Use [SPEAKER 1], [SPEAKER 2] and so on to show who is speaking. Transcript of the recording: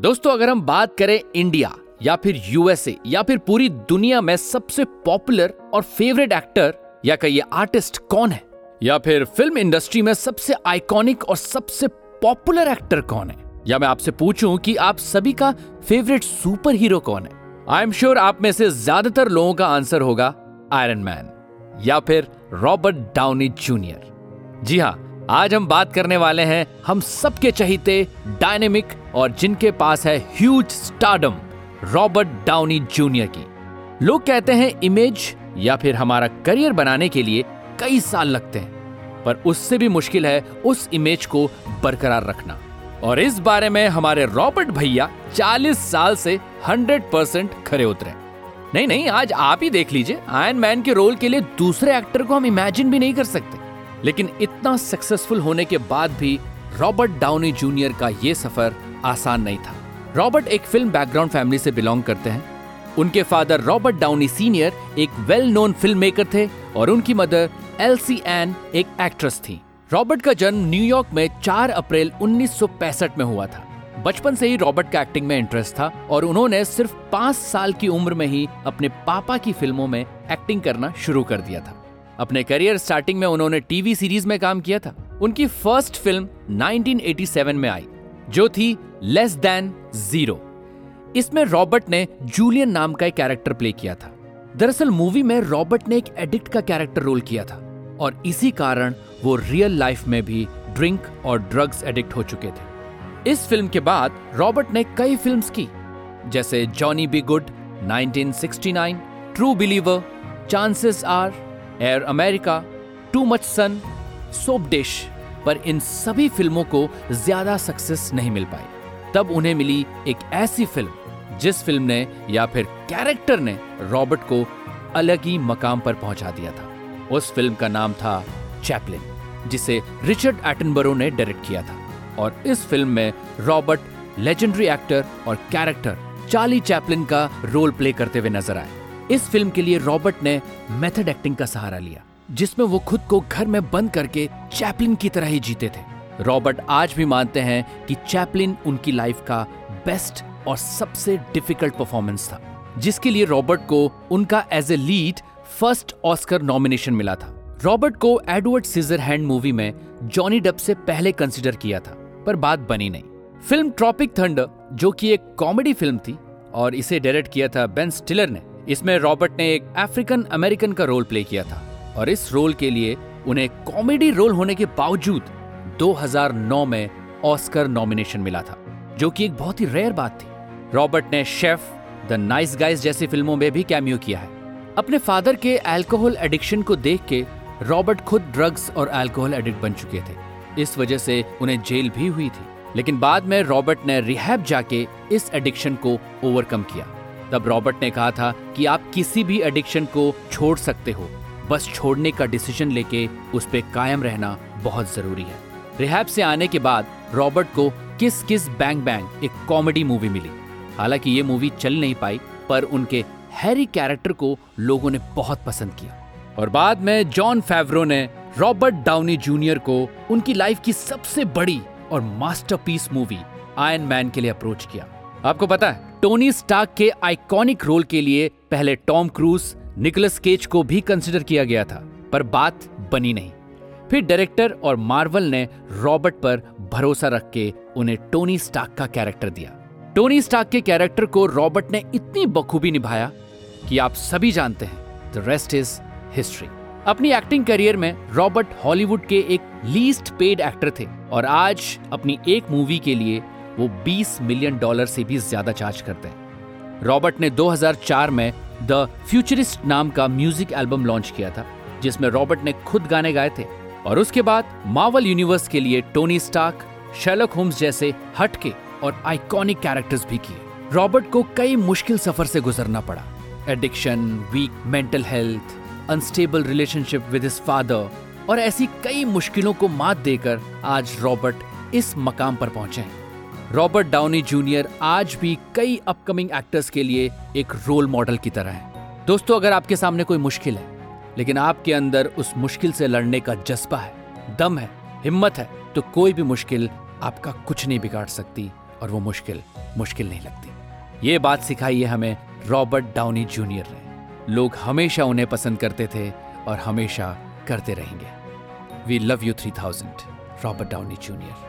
[SPEAKER 1] दोस्तों, अगर हम बात करें इंडिया या फिर यूएसए या फिर पूरी दुनिया में सबसे पॉपुलर और फेवरेट एक्टर या कहिए आर्टिस्ट कौन है? या फिर फ़िल्म इंडस्ट्री में सबसे आइकॉनिक और सबसे पॉपुलर एक्टर कौन है? या मैं आपसे पूछूँ कि आप सभी का फेवरेट सुपर हीरो कौन है? आई एम श्योर आप में से ज़्यादातर लोगों का आंसर होगा आयरन मैन या फिर रॉबर्ट डाउनी जूनियर। जी हाँ आज हम बात करने वाले हैं हम सबके चहीते डायनेमिक और जिनके पास है huge stardom Robert Downey Junior की। लोग कहते हैं इमेज या फिर हमारा करियर बनाने के लिए कई साल लगते हैं, पर उससे भी मुश्किल है उस इमेज को बरकरार रखना। और इस बारे में हमारे रॉबर्ट भैया 40 साल से 100 परसेंट खरे उतरे। नहीं नहीं, आज आप ही देख लीजिए आयरन मैन के रोल के लिए दूसरे एक्टर को हम इमेजिन भी नहीं कर सकते। लेकिन इतना सक्सेसफुल होने के बाद भी रॉबर्ट डाउनी जूनियर का ये सफ़र आसान नहीं था। रॉबर्ट एक फ़िल्म बैकग्राउंड फैमिली से बिलोंग करते हैं। उनके फादर रॉबर्ट डाउनी सीनियर एक वेल नोन फ़िल्म मेकर थे और उनकी मदर एलसी एन एक एक्ट्रेस थी। रॉबर्ट का जन्म न्यूयॉर्क में 4 अप्रैल 1965 में हुआ था। बचपन से ही रॉबर्ट का एक्टिंग में इंटरेस्ट था और उन्होंने सिर्फ़ पाँच साल की उम्र में ही अपने पापा की फ़िल्मों में एक्टिंग करना शुरू कर दिया था। अपने करियर स्टार्टिंग में उन्होंने टीवी सीरीज़ में काम किया था। उनकी फ़र्स्ट फ़िल्म 1987 में आई जो थी लेस देन ज़ीरो। इसमें रॉबर्ट ने जूलियन नाम का एक कैरेक्टर प्ले किया था। दरअसल मूवी में रॉबर्ट ने एक एडिक्ट का कैरेक्टर रोल किया था और इसी कारण वो रियल लाइफ में भी ड्रिंक और ड्रग्स एडिक्ट हो चुके थे। इस फ़िल्म के बाद रॉबर्ट ने कई फिल्म्स की जैसे Johnny Be Good 1969, true believer chances are air America too much sun soap dish पर इन सभी फ़िल्मों को ज़्यादा सक्सेस नहीं मिल पाई। तब उन्हें मिली एक ऐसी फ़िल्म जिस फ़िल्म ने या फिर कैरेक्टर ने रॉबर्ट को अलग ही मकाम पर पहुँचा दिया था। उस फ़िल्म का नाम था चैपलिन जिसे रिचर्ड एटनबरो ने डायरेक्ट किया था। और इस फ़िल्म में रॉबर्ट लेजेंडरी एक्टर और कैरेक्टर चार्ली चैपलिन का रोल प्ले करते हुए नज़र आए। इस फ़िल्म के लिए रॉबर्ट ने मेथड एक्टिंग का सहारा लिया, जिसमें वो खुद को घर में बंद करके चैपलिन की तरह ही जीते थे। रॉबर्ट आज भी मानते हैं कि चैपलिन उनकी लाइफ का बेस्ट और सबसे डिफ़िकल्ट परफॉर्मेंस था, जिसके लिए रॉबर्ट को उनका age a lead first Oscar nomination मिला था। रॉबर्ट को एडवर्ड सीजर हैंड मूवी में जॉनी डब से पहले कंसिडर किया था, पर बात बनी नहीं। फ़िल्म ट्रॉपिक थंडर, जो कि एक कॉमेडी फ़िल्म थी, और इसे डायरेक्ट किया था बेन स्टिलर ने इसमें रॉबर्ट ने एक अफ्रीकन अमेरिकन का रोल प्ले किया था और इस रोल के लिए उन्हें कॉमेडी रोल होने के बावजूद 2009 में ऑस्कर नॉमिनेशन मिला था, जो कि एक बहुत ही रेयर बात थी। रॉबर्ट ने शेफ, द नाइस गाइस जैसी फ़िल्मों में भी कैमियो किया है। अपने फादर के अल्कोहल एडिक्शन को देख के रॉबर्ट खुद ड्रग्स और अल्कोहल एडिक्ट बन चुके थे। इस वजह से उन्हें जेल भी हुई थी, लेकिन बाद में रॉबर्ट ने रिहैब जाके इस एडिक्शन को ओवरकम किया। तब रॉबर्ट ने कहा था कि आप किसी भी एडिक्शन को छोड़ सकते हो। बस छोड़ने का डिसीज़न लेके उस पर कायम रहना बहुत ज़रूरी है। रिहैब से आने के बाद रॉबर्ट को किस किस बैंग बैंग एक कॉमेडी मूवी मिली। हालाँकि ये मूवी चल नहीं पाई, पर उनके हैरी कैरेक्टर को लोगों ने बहुत पसंद किया। और बाद में जॉन फेवरो ने रॉबर्ट डाउनी जूनियर को उनकी लाइफ की सबसे बड़ी और मास्टरपीस मूवी आयन मैन के लिए अप्रोच किया। आपको पता है टोनी स्टार्क के आइकॉनिक रोल के लिए पहले टॉम क्रूज, निकोलस केज को भी कंसिडर किया गया था, पर बात बनी नहीं। फिर डायरेक्टर और मार्वल ने रॉबर्ट पर भरोसा रख के उन्हें टोनी स्टार्क का कैरेक्टर दिया। टोनी स्टार्क के कैरेक्टर को रॉबर्ट ने इतनी बखूबी निभाया कि आप सभी जानते हैं, द रेस्ट इज़ हिस्ट्री। अपनी एक्टिंग करियर में रॉबर्ट हॉलीवुड के एक लीस्ट पेड एक्टर थे और आज अपनी एक मूवी के लिए वो 20 मिलियन डॉलर से भी ज़्यादा चार्ज करते हैं। रॉबर्ट ने 2004 में द फ्यूचरिस्ट नाम का म्यूज़िक एल्बम लॉन्च किया था, जिसमें रॉबर्ट ने खुद गाने गाए थे। और उसके बाद मार्वल यूनिवर्स के लिए टोनी स्टार्क शेलक होम्स जैसे हटके और आइकॉनिक कैरेक्टर्स भी किए। रॉबर्ट को कई मुश्किल सफ़र से गुजरना पड़ा। Addiction, weak mental health, unstable relationship with his father और ऐसी कई मुश्किलों को मात देकर आज रॉबर्ट इस मकाम पर पहुँचे हैं। रॉबर्ट डाउनी जूनियर आज भी कई अपकमिंग एक्टर्स के लिए एक रोल मॉडल की तरह है। दोस्तों, अगर आपके सामने कोई मुश्किल है, लेकिन आपके अंदर उस मुश्किल से लड़ने का जज्बा है, दम है, हिम्मत है तो कोई भी मुश्किल आपका कुछ नहीं बिगाड़ सकती और वो मुश्किल मुश्किल नहीं लगती। ये बात सिखाई है हमें रॉबर्ट डाउनी जूनियर ने। लोग हमेशा उन्हें पसंद करते थे और हमेशा करते रहेंगे। We love you three thousand Robert Downey Junior.